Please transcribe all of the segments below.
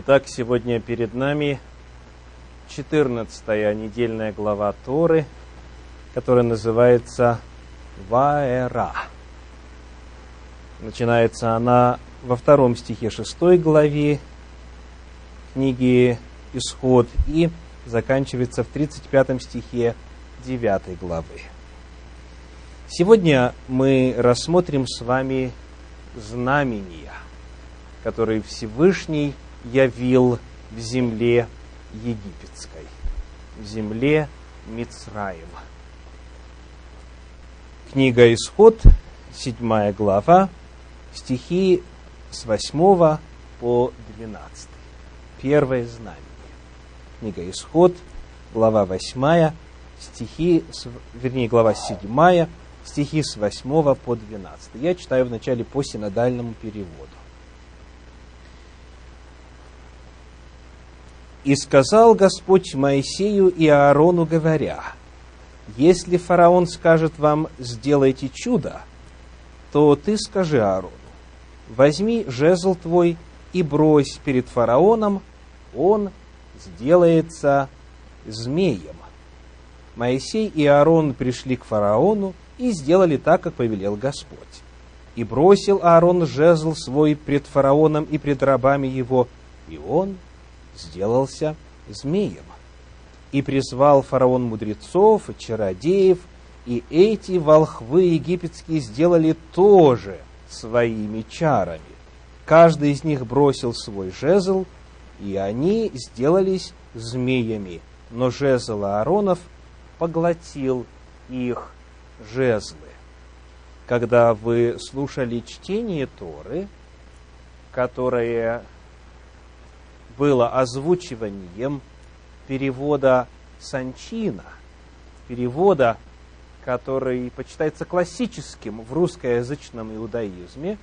Итак, сегодня перед нами 14 недельная глава Торы, которая называется Ваэра. Начинается она во втором стихе 6 главе книги Исход и заканчивается в 35 стихе 9 главы. Сегодня мы рассмотрим с вами знамения, которые Всевышний явил в земле египетской, в земле Мицраима. Книга Исход, 7 глава, стихи с 8 по 12. Первое знамение. Книга Исход, глава 8, стихи, вернее, глава 7, стихи с 8 по 12. Я читаю вначале по синодальному переводу. «И сказал Господь Моисею и Аарону, говоря, «Если фараон скажет вам, сделайте чудо, то ты скажи Аарону, возьми жезл твой и брось перед фараоном, он сделается змеем». Моисей и Аарон пришли к фараону и сделали так, как повелел Господь. И бросил Аарон жезл свой пред фараоном и пред рабами его, и он сделался змеем. И призвал фараон мудрецов и чародеев, и эти волхвы египетские сделали тоже своими чарами. Каждый из них бросил свой жезл, и они сделались змеями, но жезл Ааронов поглотил их жезлы. Когда вы слушали чтение Торы, которое было озвучиванием перевода Санчина, перевода, который почитается классическим в русскоязычном иудаизме,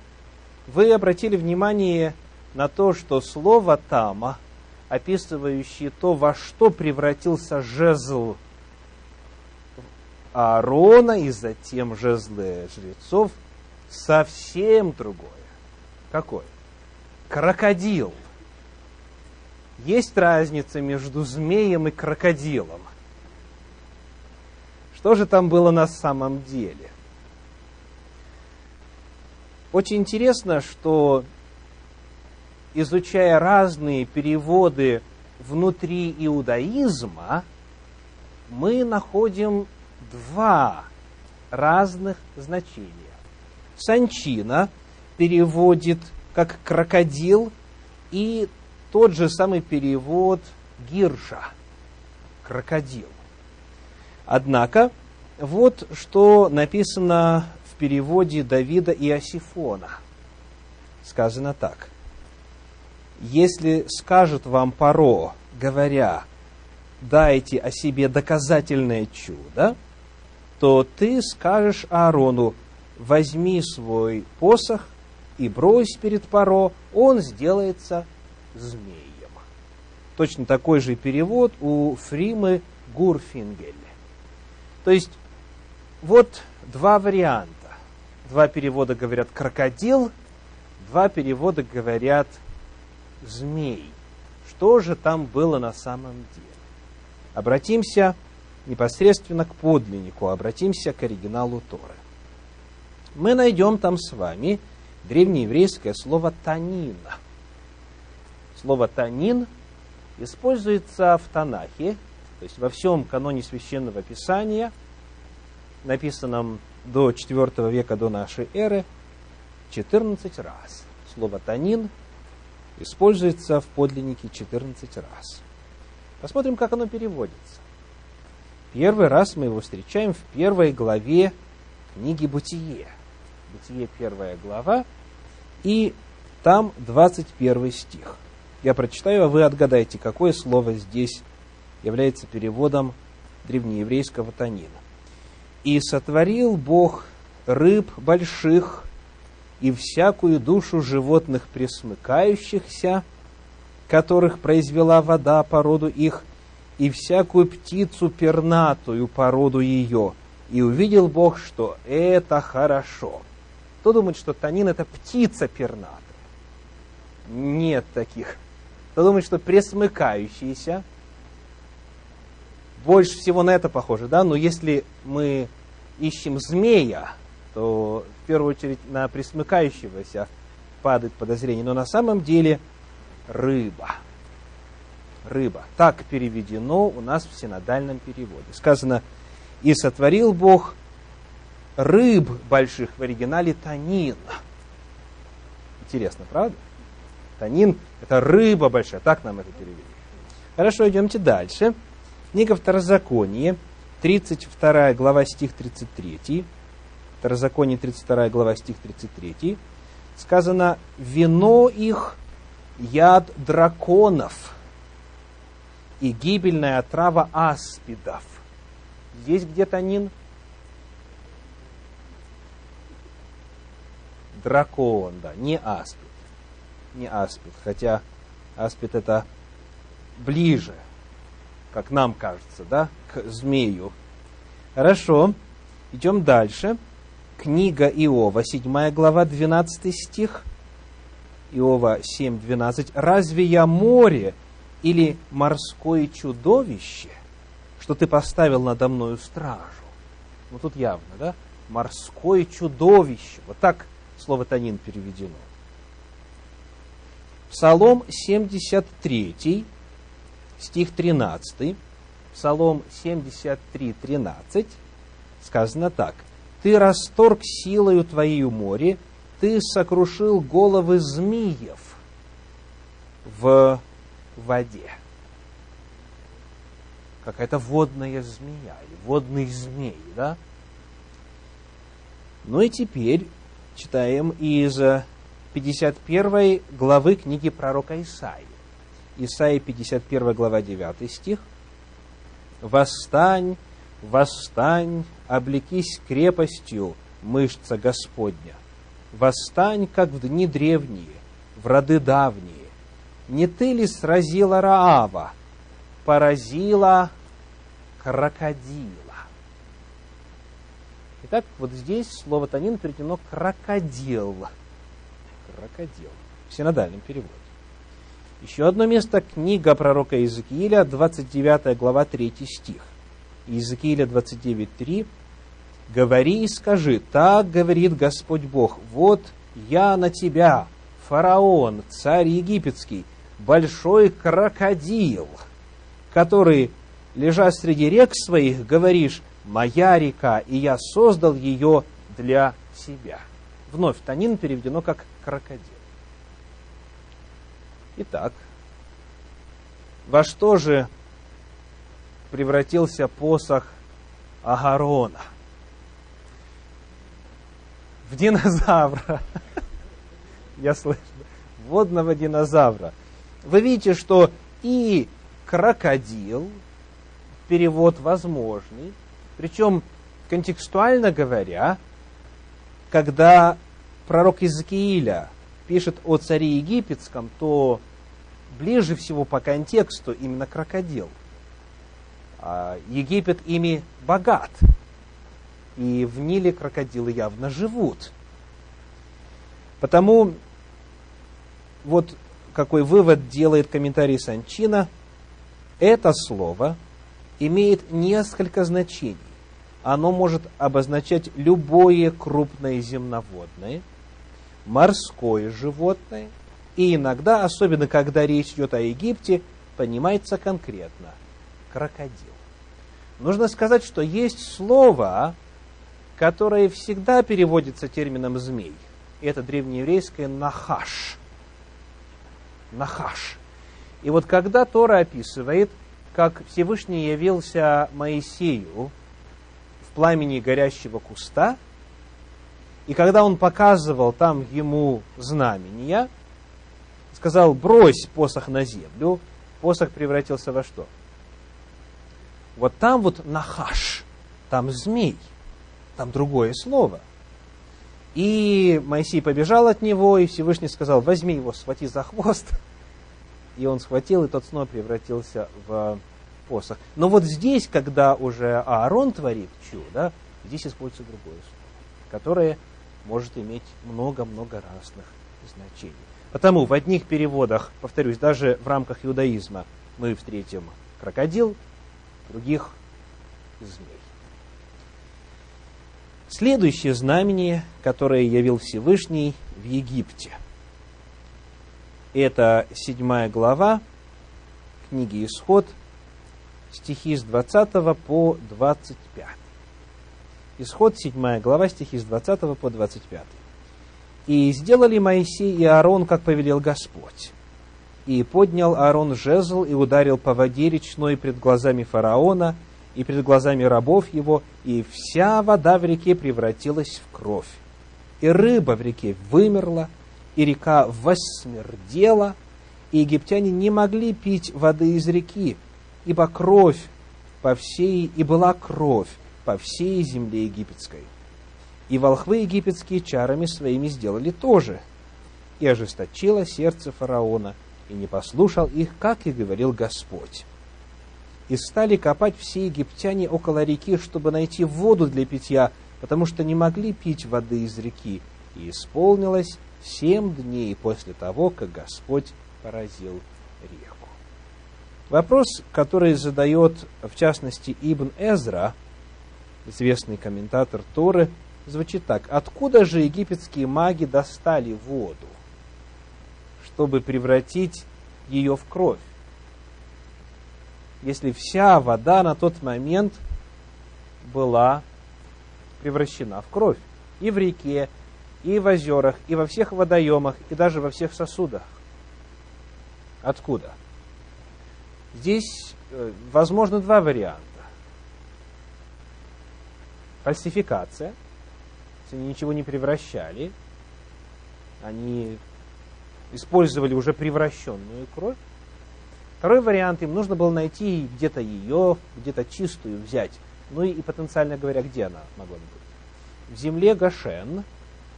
вы обратили внимание на то, что слово «тама», описывающее то, во что превратился жезл Аарона и затем жезлы жрецов, совсем другое. Какое? Крокодил – есть разница между змеем и крокодилом. Что же там было на самом деле? Очень интересно, что изучая разные переводы внутри иудаизма, мы находим два разных значения. Санчина переводит как крокодил и тот же самый перевод Гирша, крокодил. Однако, вот что написано в переводе Давида и Осифона. Сказано так. «Если скажет вам Паро, говоря, дайте о себе доказательное чудо, то ты скажешь Аарону, возьми свой посох и брось перед Паро, он сделается змеем. Точно такой же перевод у Фримы Гурфингель. То есть, вот два варианта. Два перевода говорят крокодил, два перевода говорят змей. Что же там было на самом деле? Обратимся непосредственно к подлиннику, обратимся к оригиналу Торы. Мы найдем там с вами древнееврейское слово «танина» слово «танин» используется в Танахе, то есть во всем каноне Священного Писания, написанном до IV века до нашей эры, 14 раз. Слово «танин» используется в подлиннике 14 раз. Посмотрим, как оно переводится. Первый раз мы его встречаем в первой главе книги «Бытие». Бытие, первая глава, и там 21 стих – я прочитаю, а вы отгадайте, какое слово здесь является переводом древнееврейского танина. «И сотворил Бог рыб больших и всякую душу животных пресмыкающихся, которых произвела вода по роду их, и всякую птицу пернатую по роду ее. И увидел Бог, что это хорошо. Кто думает, что танин – это птица пернатая? Нет таких Кто думает, что пресмыкающийся, больше всего на это похоже, да? Но если мы ищем змея, то в первую очередь на присмыкающегося падает подозрение. Но на самом деле рыба. Рыба. Так переведено у нас в синодальном переводе. Сказано, и сотворил Бог рыб больших в оригинале танин. Интересно, правда? Танин – это рыба большая, так нам это перевели. Хорошо, идемте дальше. Книга Второзаконие, 32 глава, стих 33. Второзаконие, 32 глава, стих 33. Сказано, вино их яд драконов и гибельная отрава аспидов. Здесь где танин? Дракон, да, не аспид. Не аспид, хотя аспид это ближе, как нам кажется, да, к змею. Хорошо, идем дальше. Книга Иова, 7 глава, 12 стих. Иова 7, 12. «Разве я море или морское чудовище, что ты поставил надо мною стражу?» Ну, тут явно, да? Морское чудовище. Вот так слово «танин» переведено. Псалом 73, стих 13. Псалом 73, 13. Сказано так. «Ты расторг силою твоею море, ты сокрушил головы змеев в воде». Какая-то водная змея или водный змей, да? Ну и теперь читаем из 51 главы книги пророка Исаии. Исаии 51 глава 9 стих. «Восстань, восстань, облекись крепостью, мышца Господня. Восстань, как в дни древние, в роды давние. Не ты ли сразила Раава, поразила крокодила?» Итак, вот здесь слово танин переведено крокодил. Крокодил. В синодальном переводе. Еще одно место, книга пророка Иезекииля, 29 глава, 3 стих. Иезекииля 29.3. «Говори и скажи, так говорит Господь Бог, вот я на тебя, фараон, царь египетский, большой крокодил, который, лежа среди рек своих, говоришь, моя река, и я создал ее для себя. Вновь танин переведено как крокодил. Итак, во что же превратился посох Агарона? В динозавра. Я слышу. Водного динозавра. Вы видите, что и крокодил, перевод возможный, причем, контекстуально говоря, когда пророк Иезекииля пишет о царе египетском, то ближе всего по контексту именно крокодил. А Египет ими богат, и в Ниле крокодилы явно живут. Потому вот какой вывод делает комментарий Санчина, это слово имеет несколько значений оно может обозначать любое крупное земноводное, морское животное, и иногда, особенно когда речь идет о Египте, понимается конкретно крокодил. Нужно сказать, что есть слово, которое всегда переводится термином змей. Это древнееврейское нахаш. Нахаш. И вот когда Тора описывает, как Всевышний явился Моисею пламени горящего куста, и когда он показывал там ему знамения, сказал, брось посох на землю, посох превратился во что? Вот там вот нахаш, там змей, там другое слово. И Моисей побежал от него, и Всевышний сказал, возьми его, схвати за хвост. И он схватил, и тот снова превратился в посох. Но вот здесь, когда уже Аарон творит чудо, здесь используется другое слово, которое может иметь много-много разных значений. Потому в одних переводах, повторюсь, даже в рамках иудаизма мы встретим крокодил, других змей. Следующее знамение, которое явил Всевышний в Египте, это седьмая глава книги Исход, стихи с 20 по 25. Исход, 7 глава, стихи с 20 по 25. «И сделали Моисей и Аарон, как повелел Господь. И поднял Аарон жезл и ударил по воде речной пред глазами фараона и пред глазами рабов его, и вся вода в реке превратилась в кровь. И рыба в реке вымерла, и река восмердела, и египтяне не могли пить воды из реки, ибо кровь по всей, и была кровь по всей земле египетской. И волхвы египетские чарами своими сделали тоже. И ожесточило сердце фараона, и не послушал их, как и говорил Господь. И стали копать все египтяне около реки, чтобы найти воду для питья, потому что не могли пить воды из реки. И исполнилось семь дней после того, как Господь поразил реку. Вопрос, который задает, в частности, Ибн Эзра – известный комментатор Торы, звучит так. Откуда же египетские маги достали воду, чтобы превратить ее в кровь? Если вся вода на тот момент была превращена в кровь. И в реке, и в озерах, и во всех водоемах, и даже во всех сосудах. Откуда? Здесь э, возможно два варианта фальсификация, они ничего не превращали, они использовали уже превращенную кровь. Второй вариант, им нужно было найти где-то ее, где-то чистую взять. Ну и, и потенциально говоря, где она могла быть? В земле Гашен,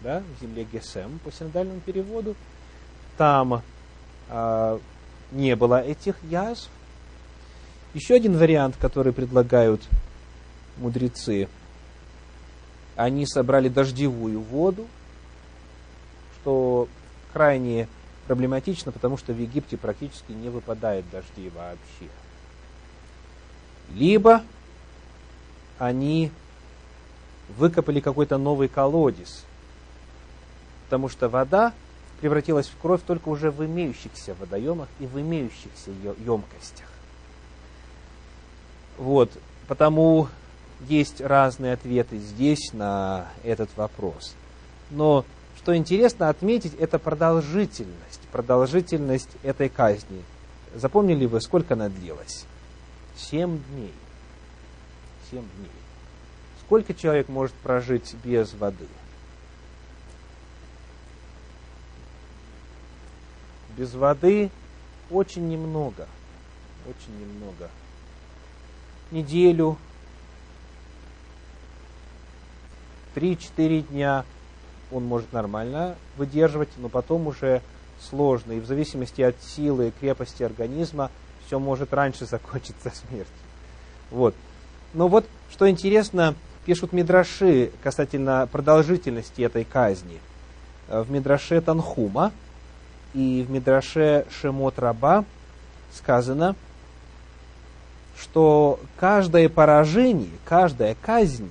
да, в земле Гесем по синодальному переводу, там э, не было этих язв. Еще один вариант, который предлагают мудрецы, они собрали дождевую воду, что крайне проблематично, потому что в Египте практически не выпадает дождей вообще. Либо они выкопали какой-то новый колодец, потому что вода превратилась в кровь только уже в имеющихся водоемах и в имеющихся емкостях. Вот, потому есть разные ответы здесь на этот вопрос. Но что интересно отметить, это продолжительность, продолжительность этой казни. Запомнили вы, сколько она длилась? Семь дней. Семь дней. Сколько человек может прожить без воды? Без воды очень немного. Очень немного. Неделю, 3-4 дня он может нормально выдерживать, но потом уже сложно. И в зависимости от силы и крепости организма все может раньше закончиться смертью. Вот. Но вот, что интересно, пишут Мидраши касательно продолжительности этой казни. В Мидраше Танхума и в Мидраше Шемот Раба сказано, что каждое поражение, каждая казнь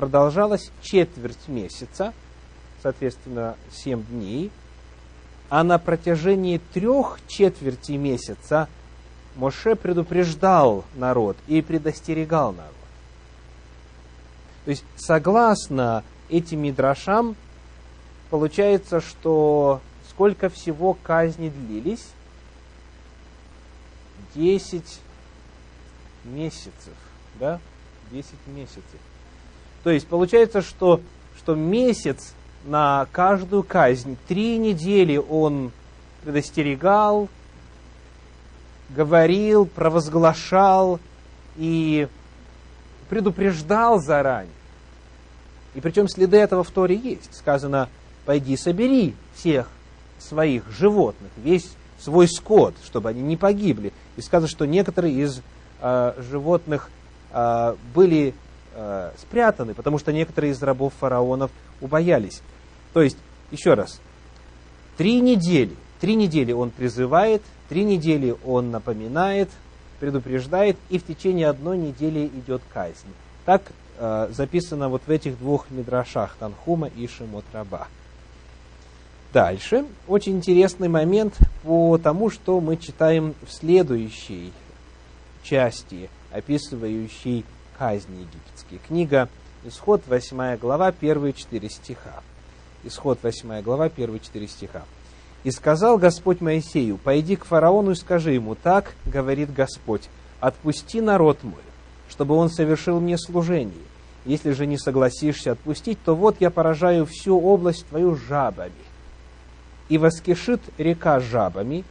продолжалась четверть месяца, соответственно, 7 дней, а на протяжении трех четверти месяца Моше предупреждал народ и предостерегал народ. То есть, согласно этим мидрашам, получается, что сколько всего казни длились? Десять месяцев, да? Десять месяцев. То есть получается, что, что месяц на каждую казнь, три недели он предостерегал, говорил, провозглашал и предупреждал заранее. И причем следы этого в Торе есть. Сказано, пойди собери всех своих животных, весь свой скот, чтобы они не погибли. И сказано, что некоторые из э, животных э, были э, спрятаны, потому что некоторые из рабов фараонов убоялись. То есть, еще раз, Три недели, три недели он призывает, три недели он напоминает, предупреждает, и в течение одной недели идет казнь. Так э, записано вот в этих двух мидрашах Танхума и Шимот Раба. Дальше очень интересный момент по тому, что мы читаем в следующей части, описывающей казни египетские. Книга Исход, 8 глава, первые четыре стиха. Исход, 8 глава, первые четыре стиха. «И сказал Господь Моисею, пойди к фараону и скажи ему, так говорит Господь, отпусти народ мой, чтобы он совершил мне служение. Если же не согласишься отпустить, то вот я поражаю всю область твою жабами. И воскишит река жабами,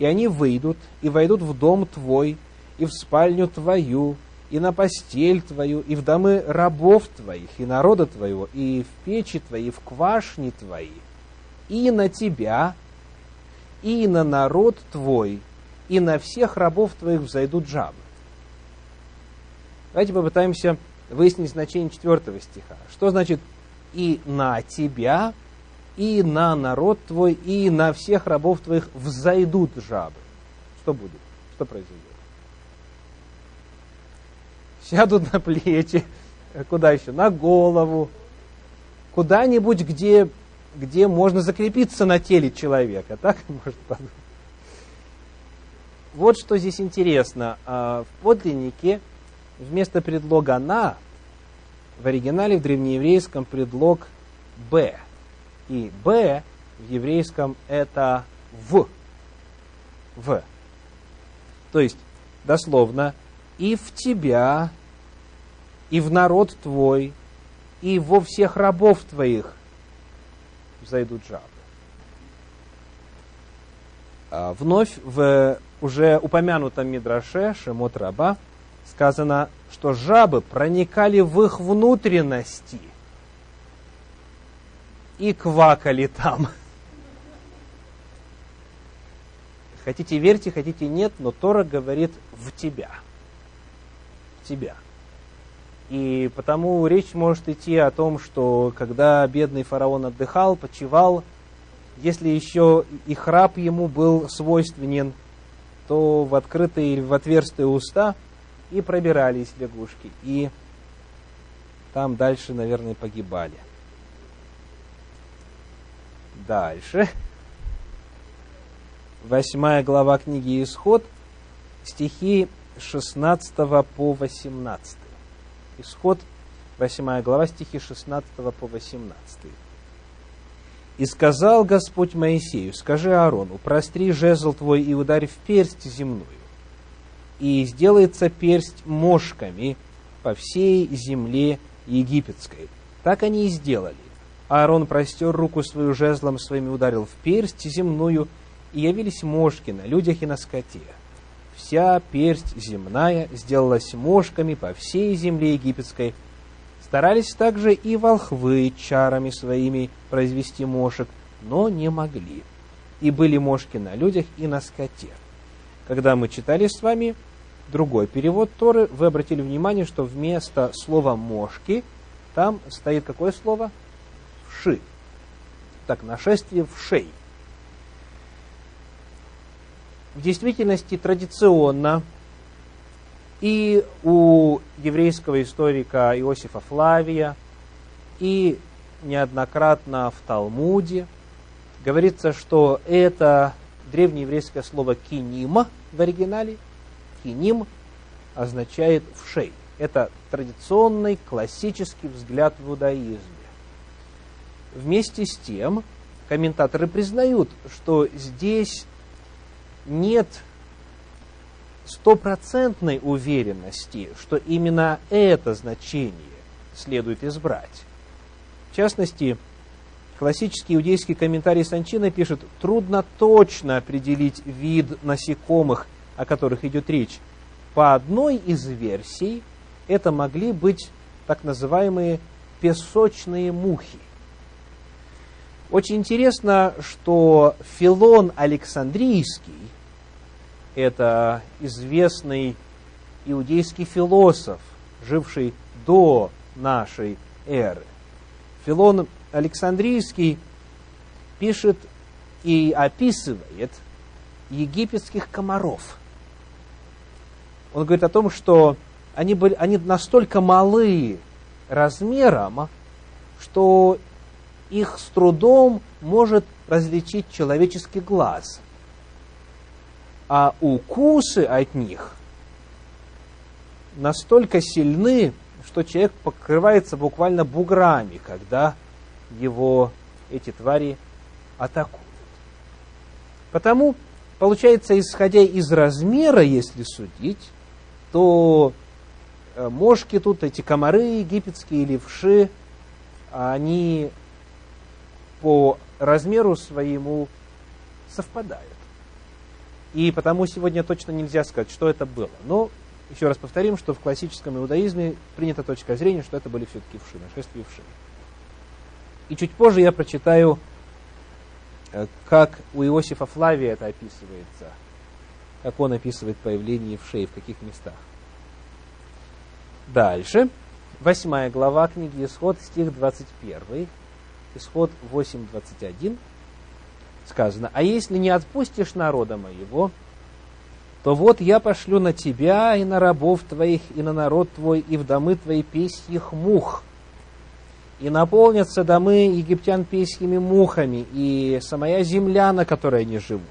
и они выйдут, и войдут в дом твой, и в спальню твою, и на постель твою, и в домы рабов твоих, и народа твоего, и в печи твои, и в квашни твои, и на тебя, и на народ твой, и на всех рабов твоих взойдут жабы. Давайте попытаемся выяснить значение четвертого стиха. Что значит «и на тебя», и на народ твой, и на всех рабов твоих взойдут жабы? Что будет? Что произойдет? Сядут на плечи, куда еще? На голову, куда-нибудь, где, где можно закрепиться на теле человека. Так может подумать. Вот что здесь интересно. А, в подлиннике вместо предлога «на» в оригинале в древнееврейском предлог «б». И «б» в еврейском это «в». «В». То есть, дословно, «и в тебя, и в народ твой, и во всех рабов твоих зайдут жабы». А вновь в уже упомянутом Мидраше Шемот Раба сказано, что жабы проникали в их внутренности и квакали там. Хотите верьте, хотите нет, но Тора говорит в тебя. Тебя. И потому речь может идти о том, что когда бедный фараон отдыхал, почевал, если еще и храп ему был свойственен, то в открытые или в отверстые уста – и пробирались лягушки, и там дальше, наверное, погибали. Дальше. Восьмая глава книги Исход, стихи 16 по 18. Исход, восьмая глава, стихи 16 по 18. «И сказал Господь Моисею, скажи Аарону, простри жезл твой и ударь в персть земную, и сделается персть мошками по всей земле египетской. Так они и сделали. Аарон простер руку свою жезлом своими ударил в персть земную, и явились мошки на людях и на скоте. Вся персть земная сделалась мошками по всей земле египетской. Старались также и волхвы чарами своими произвести мошек, но не могли. И были мошки на людях и на скоте. Когда мы читали с вами другой перевод Торы, вы обратили внимание, что вместо слова «мошки» там стоит какое слово? «Вши». Так, нашествие вшей. В действительности традиционно и у еврейского историка Иосифа Флавия, и неоднократно в Талмуде говорится, что это древнееврейское слово «кинима» в оригинале, киним означает вшей. Это традиционный классический взгляд в иудаизме. Вместе с тем, комментаторы признают, что здесь нет стопроцентной уверенности, что именно это значение следует избрать. В частности, классический иудейский комментарий Санчина пишет, трудно точно определить вид насекомых, о которых идет речь. По одной из версий это могли быть так называемые песочные мухи. Очень интересно, что Филон Александрийский, это известный иудейский философ, живший до нашей эры. Филон Александрийский пишет и описывает египетских комаров. Он говорит о том, что они, были, они настолько малы размером, что их с трудом может различить человеческий глаз. А укусы от них настолько сильны, что человек покрывается буквально буграми, когда его эти твари атакуют. Потому, получается, исходя из размера, если судить, то э, мошки тут, эти комары египетские, левши, они по размеру своему совпадают. И потому сегодня точно нельзя сказать, что это было. Но еще раз повторим, что в классическом иудаизме принята точка зрения, что это были все-таки вши, нашествие вши. И чуть позже я прочитаю, э, как у Иосифа Флавия это описывается, как он описывает появление вшей, в каких местах. Дальше, восьмая глава книги Исход, стих 21, Исход 8.21, сказано, «А если не отпустишь народа моего, то вот я пошлю на тебя и на рабов твоих, и на народ твой, и в домы твои песьих мух. И наполнятся домы египтян песьими мухами, и самая земля, на которой они живут.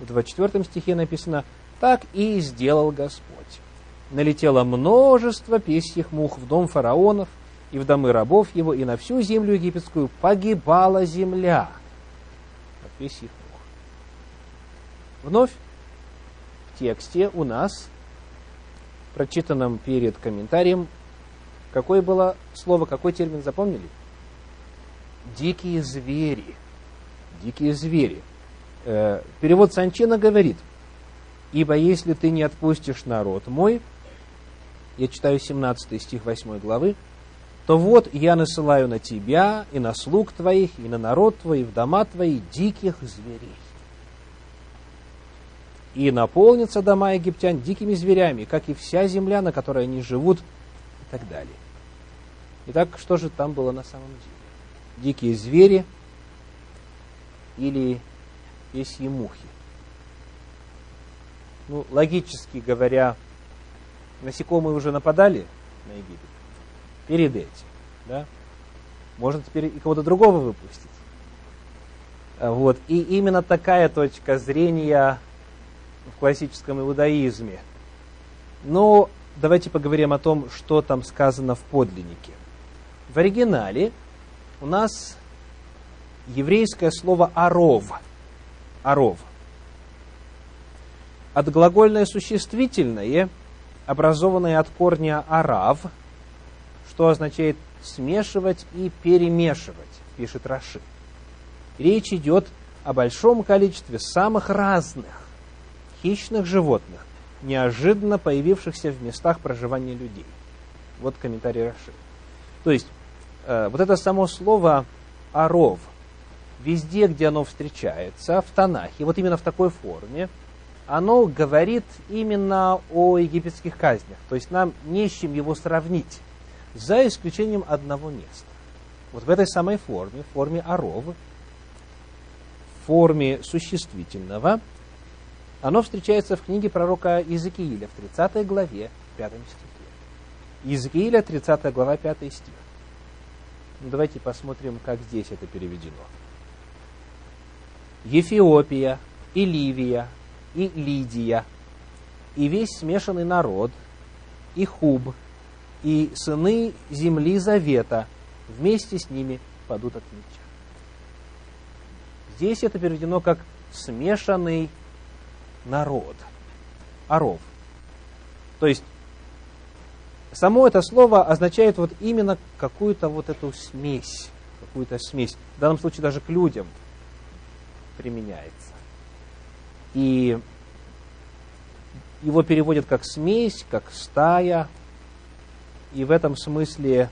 В 24 стихе написано, так и сделал Господь. Налетело множество песьих мух в дом фараонов, и в домы рабов его, и на всю землю египетскую погибала земля от песьих мух. Вновь тексте у нас, прочитанном перед комментарием, какое было слово, какой термин запомнили? Дикие звери. Дикие звери. Э, перевод Санчина говорит, «Ибо если ты не отпустишь народ мой», я читаю 17 стих 8 главы, то вот я насылаю на тебя и на слуг твоих, и на народ твой, и в дома твои диких зверей и наполнятся дома египтян дикими зверями, как и вся земля, на которой они живут, и так далее. Итак, что же там было на самом деле? Дикие звери или песьи мухи? Ну, логически говоря, насекомые уже нападали на Египет перед этим, да? Можно теперь и кого-то другого выпустить. Вот. И именно такая точка зрения в классическом иудаизме. Но давайте поговорим о том, что там сказано в подлиннике. В оригинале у нас еврейское слово «аров». «Аров». Отглагольное существительное, образованное от корня «арав», что означает «смешивать и перемешивать», пишет Раши. Речь идет о большом количестве самых разных хищных животных, неожиданно появившихся в местах проживания людей. Вот комментарий Раши. То есть, э, вот это само слово «аров», везде, где оно встречается, в Танахе, вот именно в такой форме, оно говорит именно о египетских казнях. То есть нам не с чем его сравнить, за исключением одного места. Вот в этой самой форме, в форме аров, в форме существительного – оно встречается в книге пророка Иезекииля в 30 главе, 5 стихе. Иезекииля, 30 глава, 5 стих. Ну, давайте посмотрим, как здесь это переведено. Ефиопия, и Ливия, и Лидия, и весь смешанный народ, и Хуб, и сыны земли Завета вместе с ними падут от меча. Здесь это переведено как смешанный народ. Аров. То есть, само это слово означает вот именно какую-то вот эту смесь, какую-то смесь. В данном случае даже к людям применяется. И его переводят как смесь, как стая. И в этом смысле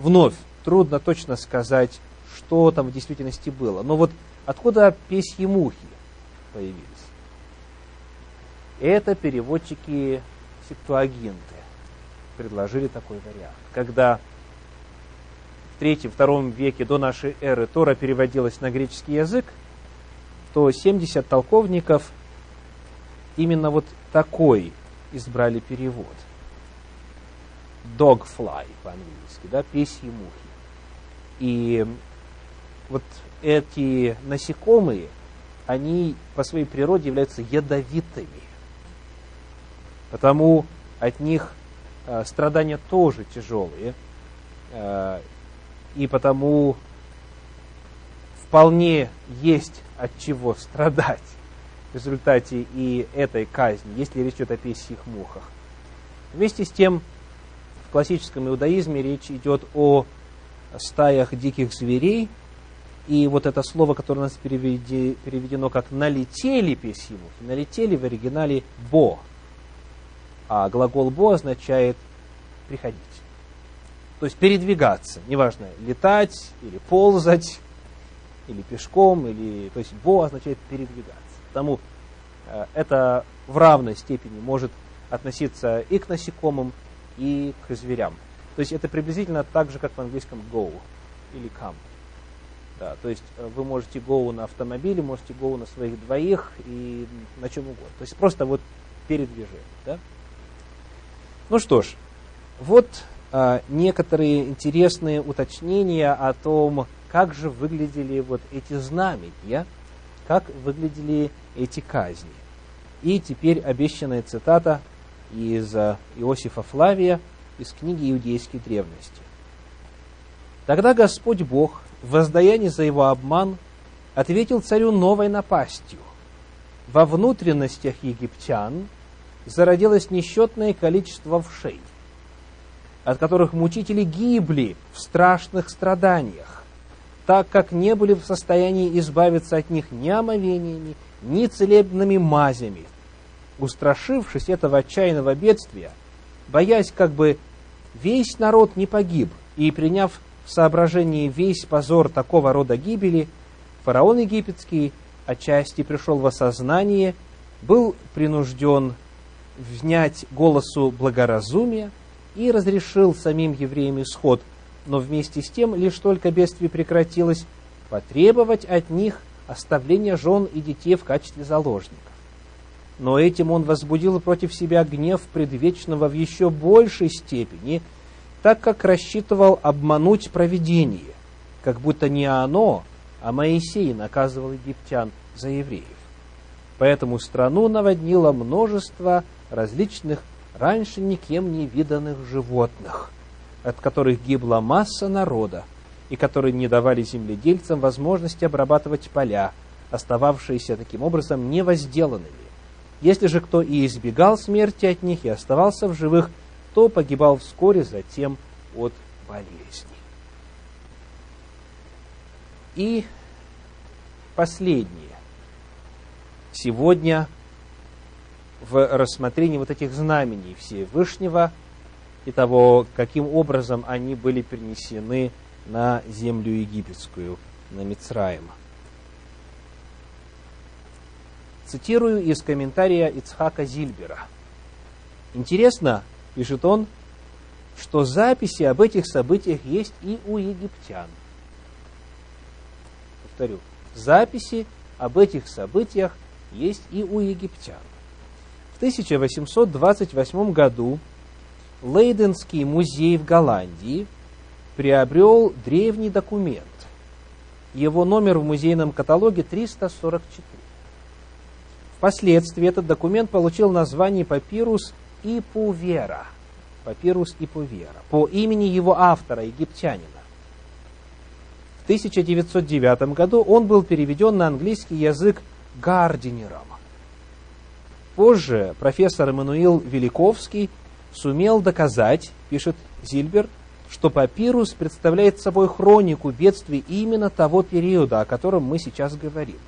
вновь трудно точно сказать, что там в действительности было. Но вот откуда песьи мухи? появились. Это переводчики септуагинты предложили такой вариант, когда в третьем-втором веке до нашей эры Тора переводилась на греческий язык, то 70 толковников именно вот такой избрали перевод. Dogfly по-английски, да, песьи мухи. И вот эти насекомые, они по своей природе являются ядовитыми. Потому от них э, страдания тоже тяжелые. Э, и потому вполне есть от чего страдать в результате и этой казни, если речь идет о песьих мухах. Вместе с тем, классическом иудаизме речь идет о стаях диких зверей, и вот это слово, которое у нас переведено как «налетели песьи мухи», «налетели» в оригинале «бо», а глагол «бо» означает «приходить». То есть передвигаться, неважно, летать или ползать, или пешком, или, то есть «бо» означает передвигаться. Потому э, это в равной степени может относиться и к насекомым, и к зверям. То есть это приблизительно так же, как в английском go или come. Да, то есть э, вы можете go на автомобиле, можете go на своих двоих и на чем угодно. То есть просто вот передвижение. Да? Ну что ж, вот а, некоторые интересные уточнения о том, как же выглядели вот эти знамения, как выглядели эти казни. И теперь обещанная цитата из а, Иосифа Флавия из книги Иудейской древности. Тогда Господь Бог в воздаянии за его обман ответил царю новой напастью. Во внутренностях египтян зародилось несчетное количество вшей, от которых мучители гибли в страшных страданиях, так как не были в состоянии избавиться от них ни омовениями, ни целебными мазями. Устрашившись этого отчаянного бедствия, боясь, как бы весь народ не погиб, и приняв в соображении весь позор такого рода гибели, фараон египетский отчасти пришел в осознание, был принужден внять голосу благоразумия и разрешил самим евреям исход, но вместе с тем, лишь только бедствие прекратилось, потребовать от них оставления жен и детей в качестве заложников. Но этим он возбудил против себя гнев предвечного в еще большей степени, так как рассчитывал обмануть провидение, как будто не оно, а Моисей наказывал египтян за евреев. Поэтому страну наводнило множество различных раньше никем не виданных животных, от которых гибла масса народа, и которые не давали земледельцам возможности обрабатывать поля, остававшиеся таким образом невозделанными. Если же кто и избегал смерти от них и оставался в живых, то погибал вскоре затем от болезни. И последнее. Сегодня в рассмотрении вот этих знамений Всевышнего и того, каким образом они были перенесены на землю египетскую, на Мицраима. Цитирую из комментария Ицхака Зильбера. Интересно, пишет он, что записи об этих событиях есть и у египтян. Повторю, записи об этих событиях есть и у египтян. В 1828 году Лейденский музей в Голландии приобрел древний документ. Его номер в музейном каталоге 344. Впоследствии этот документ получил название «Папирус Ипувера». Папирус Ипувера. По имени его автора, египтянина. В 1909 году он был переведен на английский язык Гардинером. Позже профессор Эммануил Великовский сумел доказать, пишет Зильбер, что папирус представляет собой хронику бедствий именно того периода, о котором мы сейчас говорим.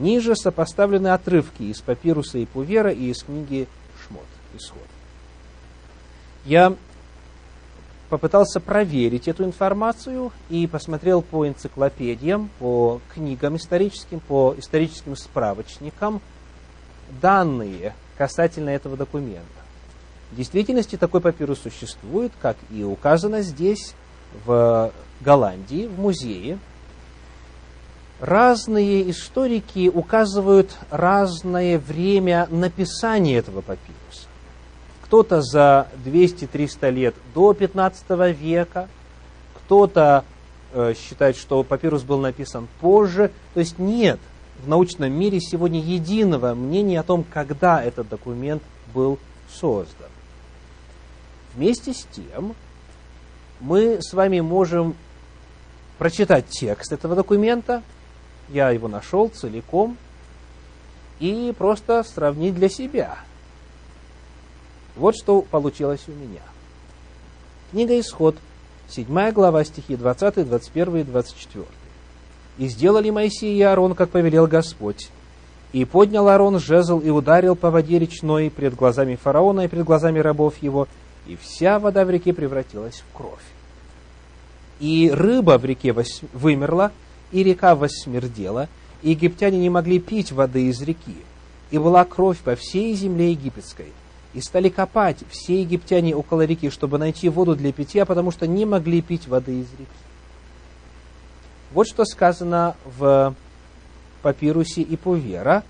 Ниже сопоставлены отрывки из папируса и Пувера и из книги Шмот, Исход. Я попытался проверить эту информацию и посмотрел по энциклопедиям, по книгам историческим, по историческим справочникам – данные касательно этого документа. В действительности такой папирус существует, как и указано здесь, в Голландии, в музее, разные историки указывают разное время написания этого папируса. Кто-то за 200-300 лет до 15 века, кто-то э, считает, что папирус был написан позже. То есть нет в научном мире сегодня единого мнения о том, когда этот документ был создан. Вместе с тем, мы с вами можем прочитать текст этого документа, я его нашел целиком, и просто сравнить для себя. Вот что получилось у меня. Книга Исход, 7 глава, стихи 20, 21 и 24. «И сделали Моисей и Аарон, как повелел Господь. И поднял Аарон жезл и ударил по воде речной пред глазами фараона и пред глазами рабов его, и вся вода в реке превратилась в кровь. И рыба в реке вымерла, и река восмердела, и египтяне не могли пить воды из реки, и была кровь по всей земле египетской. И стали копать все египтяне около реки, чтобы найти воду для питья, потому что не могли пить воды из реки. Вот что сказано в папирусе и Пувера.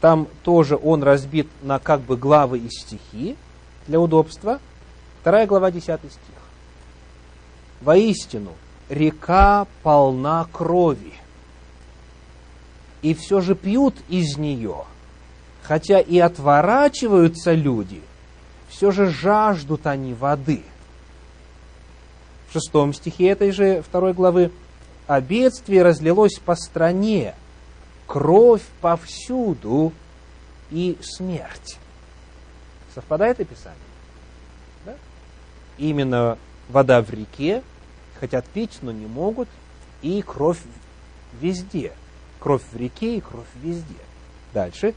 Там тоже он разбит на как бы главы и стихи для удобства. Вторая глава, 10 стих. Воистину, река полна крови, и все же пьют из нее, хотя и отворачиваются люди, все же жаждут они воды. В шестом стихе этой же второй главы «А бедствие разлилось по стране, кровь повсюду и смерть». Совпадает описание? Да? Именно вода в реке, хотят пить, но не могут, и кровь везде. Кровь в реке и кровь везде. Дальше,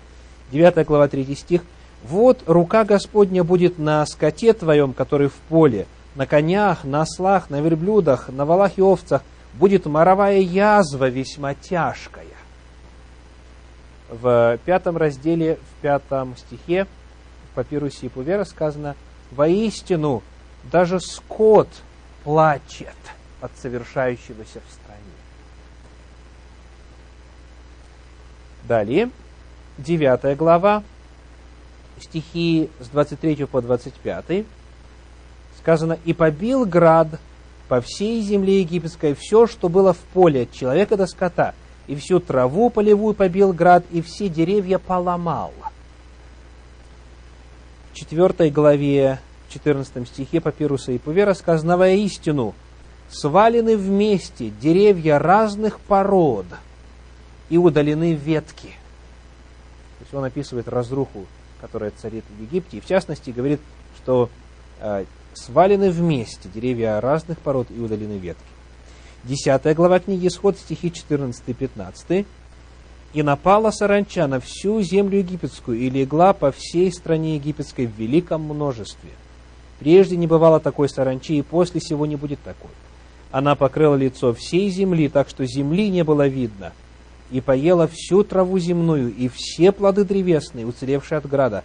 9 глава, 3 стих. «Вот рука Господня будет на скоте твоем, который в поле, на конях, на ослах, на верблюдах, на валах и овцах, будет моровая язва весьма тяжкая». В пятом разделе, в пятом стихе, в папирусе Пувера сказано, «Воистину, даже скот плачет от совершающегося в стране. Далее, 9 глава, стихи с 23 по 25, сказано, «И побил град по всей земле египетской все, что было в поле от человека до скота, и всю траву полевую побил град, и все деревья поломал». В 4 главе 14 стихе папируса и Пувера сказано «Воистину, свалены вместе деревья разных пород и удалены ветки». То есть он описывает разруху, которая царит в Египте, и в частности говорит, что э, свалены вместе деревья разных пород и удалены ветки. Десятая глава книги Исход, стихи 14 и 15. «И напала саранча на всю землю египетскую, и легла по всей стране египетской в великом множестве, Прежде не бывало такой саранчи, и после сего не будет такой. Она покрыла лицо всей земли, так что земли не было видно, и поела всю траву земную, и все плоды древесные, уцелевшие от града,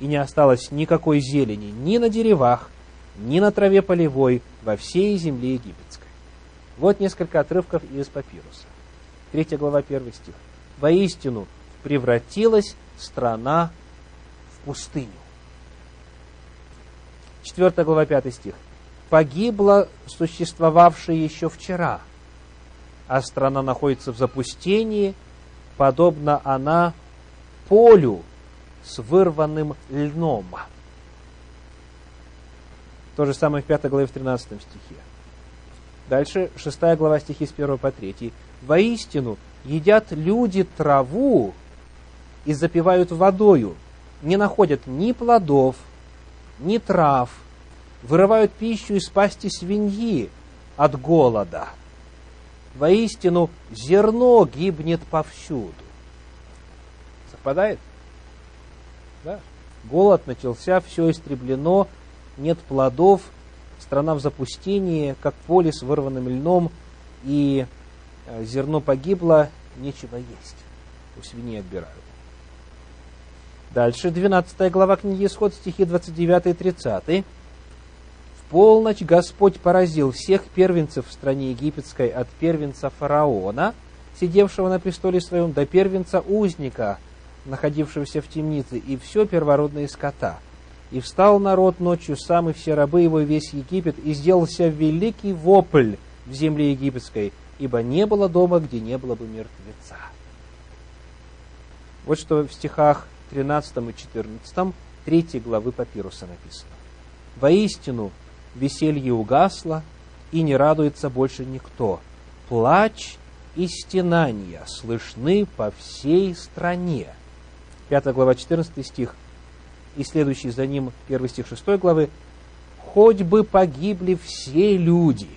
и не осталось никакой зелени ни на деревах, ни на траве полевой, во всей земле египетской. Вот несколько отрывков из папируса. Третья глава, первый стих. «Воистину превратилась страна в пустыню». 4 глава, 5 стих. «Погибла существовавшая еще вчера, а страна находится в запустении, подобно она полю с вырванным льном». То же самое в 5 главе, в 13 стихе. Дальше 6 глава стихи с 1 по 3. «Воистину едят люди траву и запивают водою, не находят ни плодов, ни трав, вырывают пищу из пасти свиньи от голода. Воистину, зерно гибнет повсюду. Совпадает? Да? Голод начался, все истреблено, нет плодов, страна в запустении, как поле с вырванным льном, и э, зерно погибло, нечего есть. У свиней отбирают. Дальше, 12 глава книги Исход, стихи 29 и 30. В полночь Господь поразил всех первенцев в стране египетской от первенца фараона, сидевшего на престоле своем, до первенца узника, находившегося в темнице, и все первородное скота. И встал народ ночью, сам и все рабы его, весь Египет, и сделался великий вопль в земле египетской, ибо не было дома, где не было бы мертвеца. Вот что в стихах 13 и 14 3 главы Папируса написано. «Воистину, веселье угасло, и не радуется больше никто. Плач и стенания слышны по всей стране». 5 глава, 14 стих, и следующий за ним, 1 стих 6 главы, «Хоть бы погибли все люди,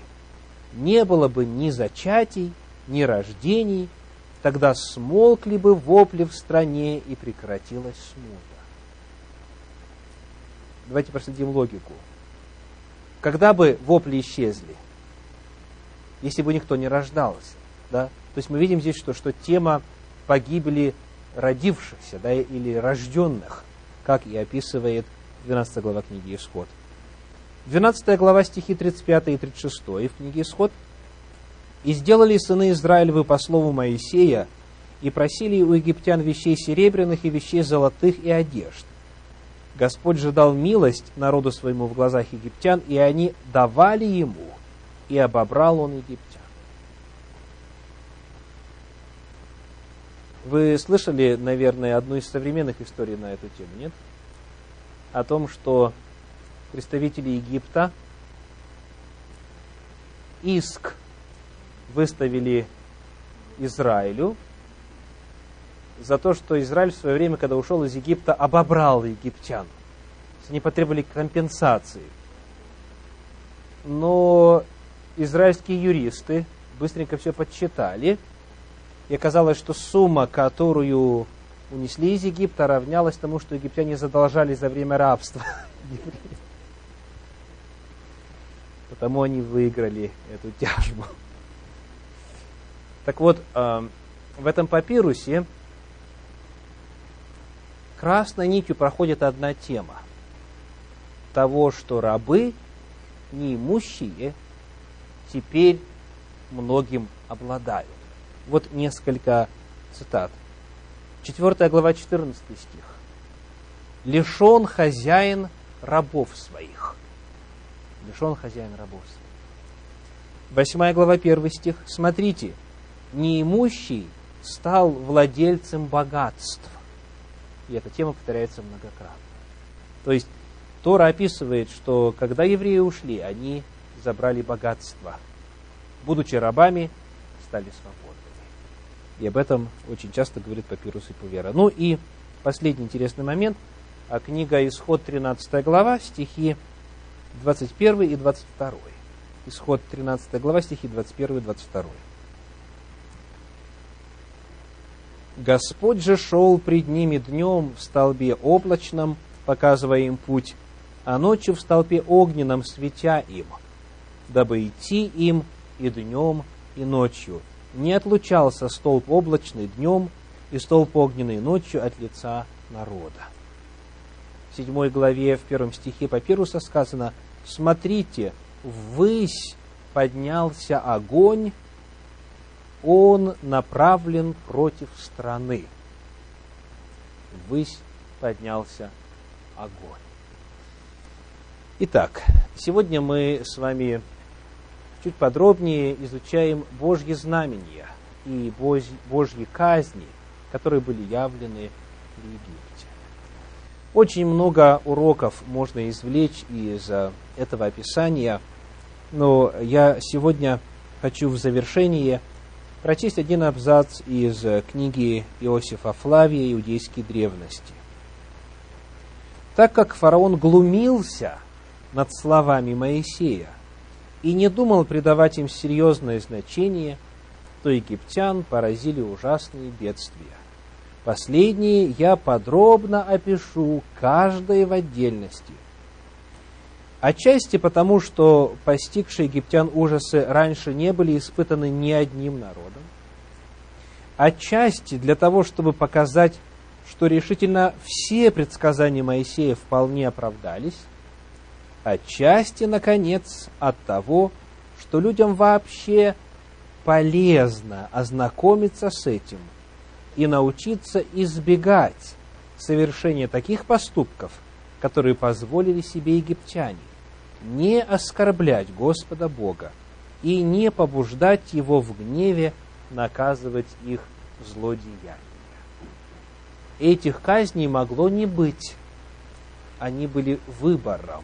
не было бы ни зачатий, ни рождений, тогда смолкли бы вопли в стране и прекратилась смута. Давайте проследим логику. Когда бы вопли исчезли, если бы никто не рождался, да? То есть мы видим здесь, что, что тема погибели родившихся, да, или рожденных, как и описывает 12 глава книги Исход. 12 глава стихи 35 и 36 в книге Исход – и сделали сыны Израилевы по слову Моисея, и просили у египтян вещей серебряных и вещей золотых и одежд. Господь же дал милость народу своему в глазах египтян, и они давали ему, и обобрал он египтян. Вы слышали, наверное, одну из современных историй на эту тему, нет? О том, что представители Египта иск выставили Израилю за то, что Израиль в свое время, когда ушел из Египта, обобрал египтян. Они потребовали компенсации. Но израильские юристы быстренько все подсчитали, и оказалось, что сумма, которую унесли из Египта, равнялась тому, что египтяне задолжали за время рабства. Потому они выиграли эту тяжбу. Так вот, эм, в этом папирусе красной нитью проходит одна тема. Того, что рабы, неимущие, теперь многим обладают. Вот несколько цитат. 4 глава, 14 стих. «Лишен хозяин рабов своих». Лишен хозяин рабов своих. 8 глава, 1 стих. «Смотрите, неимущий стал владельцем богатств. И эта тема повторяется многократно. То есть Тора описывает, что когда евреи ушли, они забрали богатство. Будучи рабами, стали свободными. И об этом очень часто говорит Папирус и Пувера. Ну и последний интересный момент. А книга Исход 13 глава, стихи 21 и 22. Исход 13 глава, стихи 21 и 22. Господь же шел пред ними днем в столбе облачном, показывая им путь, а ночью в столпе огненном, светя им, дабы идти им и днем, и ночью. Не отлучался столб облачный днем и столб огненный ночью от лица народа. В седьмой главе, в первом стихе Папируса сказано, «Смотрите, ввысь поднялся огонь, он направлен против страны. Ввысь поднялся огонь. Итак, сегодня мы с вами чуть подробнее изучаем Божьи знамения и Божьи казни, которые были явлены в Египте. Очень много уроков можно извлечь из этого описания, но я сегодня хочу в завершении – прочесть один абзац из э, книги Иосифа Флавия «Иудейские древности». Так как фараон глумился над словами Моисея и не думал придавать им серьезное значение, то египтян поразили ужасные бедствия. Последние я подробно опишу, каждое в отдельности – Отчасти потому, что постигшие египтян ужасы раньше не были испытаны ни одним народом. Отчасти для того, чтобы показать, что решительно все предсказания Моисея вполне оправдались. отчасти, наконец, от того, что людям вообще полезно ознакомиться с этим и научиться избегать совершения таких поступков, которые позволили себе египтяне, не оскорблять Господа Бога и не побуждать Его в гневе наказывать их злодеяния. Этих казней могло не быть. Они были выбором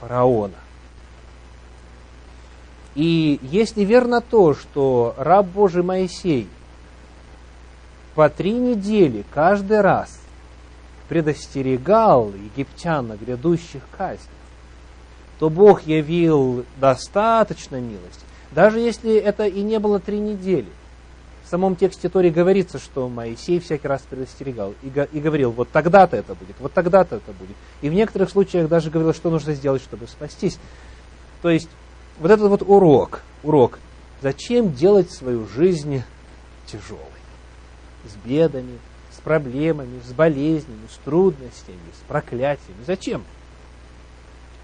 фараона. И если верно то, что раб Божий Моисей по три недели каждый раз предостерегал египтян о грядущих казнях, то Бог явил достаточно милости. Даже если это и не было три недели. В самом тексте Тори говорится, что Моисей всякий раз предостерегал и, и говорил, вот тогда-то это будет, вот тогда-то это будет. И в некоторых случаях даже говорил, что нужно сделать, чтобы спастись. То есть вот этот вот урок, урок, зачем делать свою жизнь тяжелой? С бедами, с проблемами, с болезнями, с трудностями, с проклятиями. Зачем?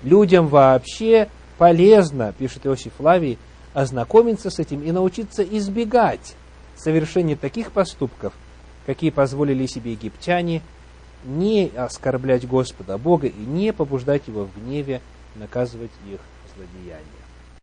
Людям вообще полезно, пишет Иосиф Лавий, ознакомиться с этим и научиться избегать совершения таких поступков, какие позволили себе египтяне, не оскорблять Господа Бога и не побуждать Его в гневе наказывать их злодеяния.